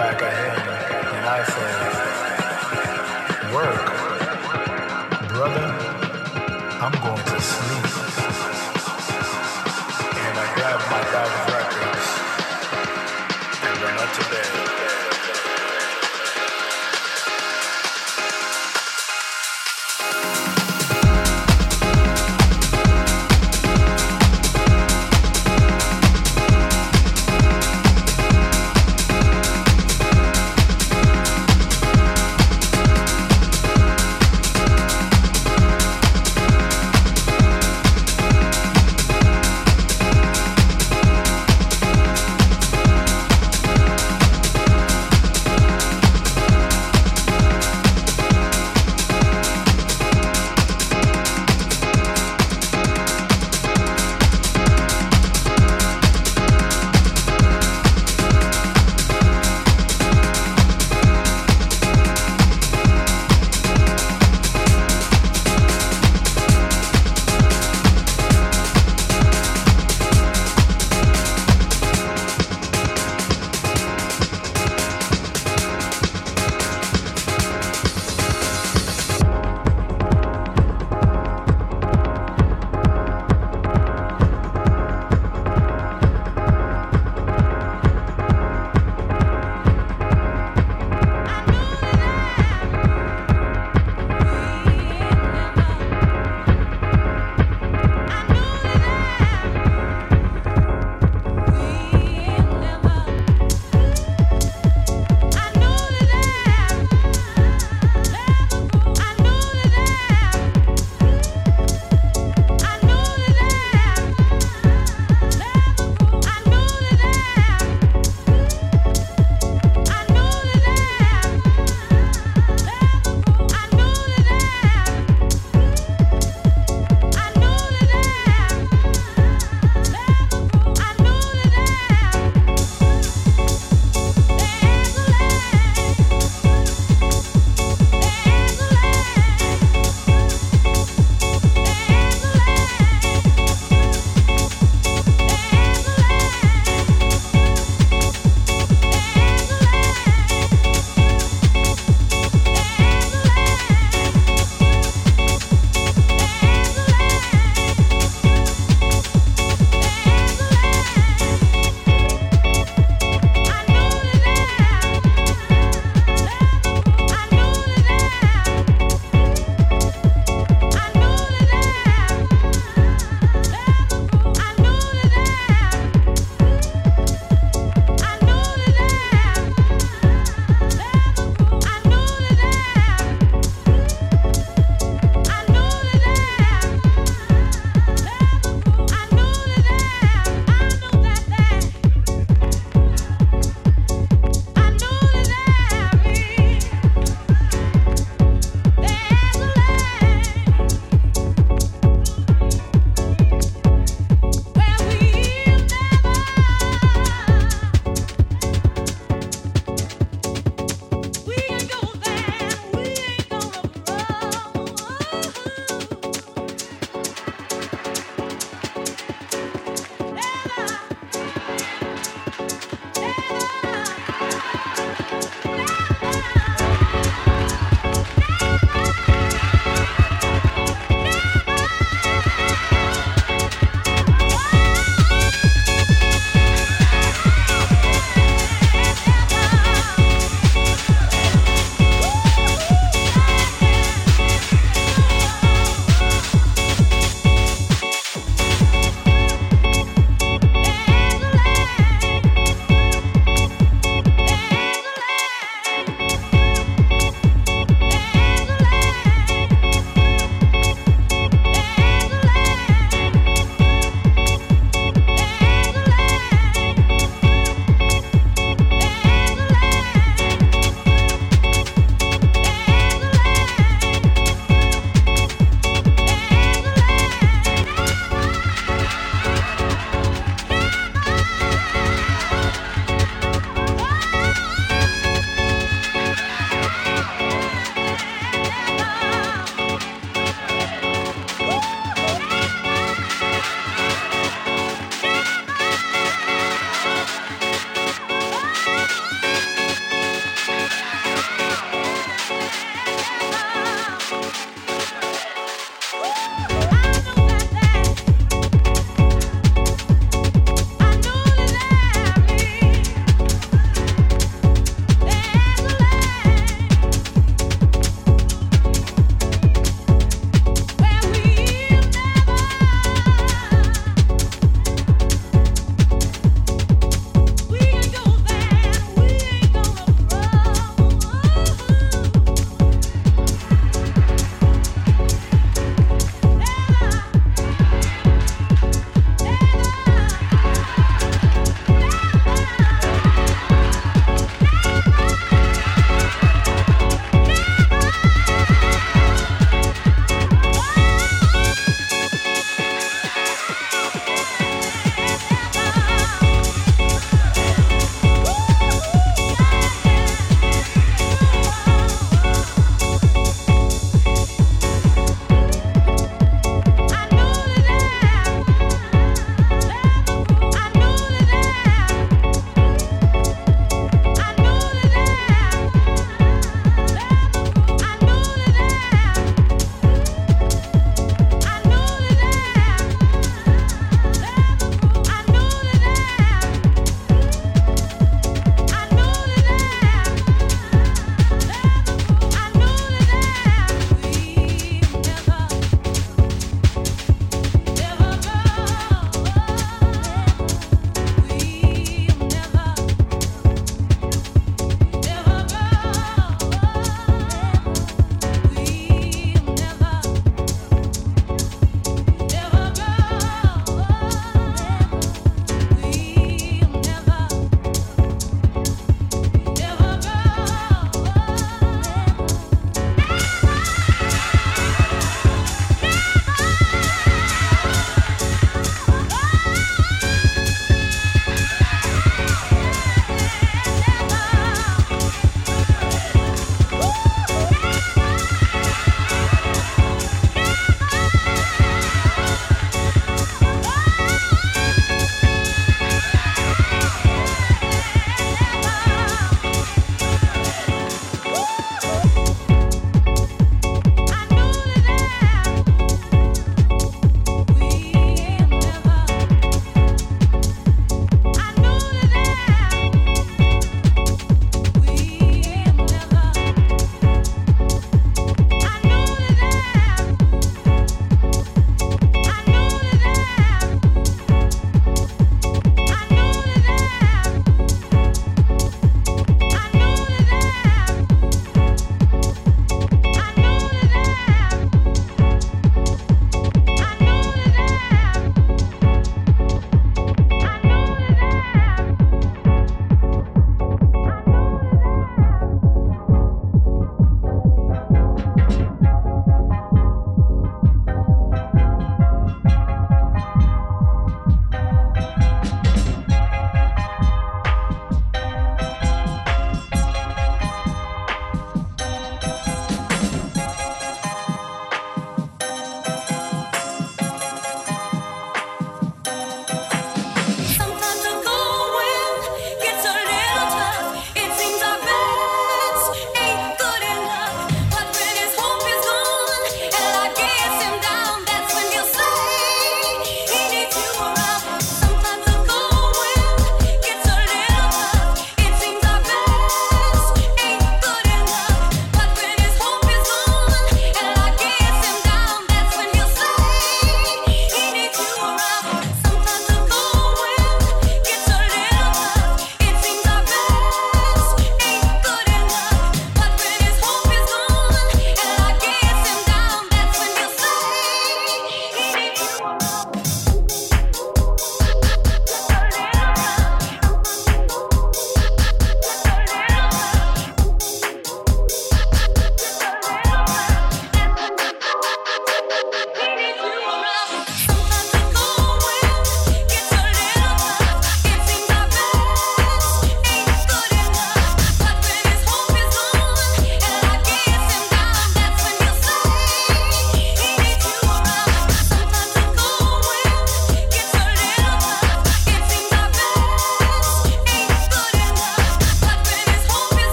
back and I Work, brother, I'm going to sleep.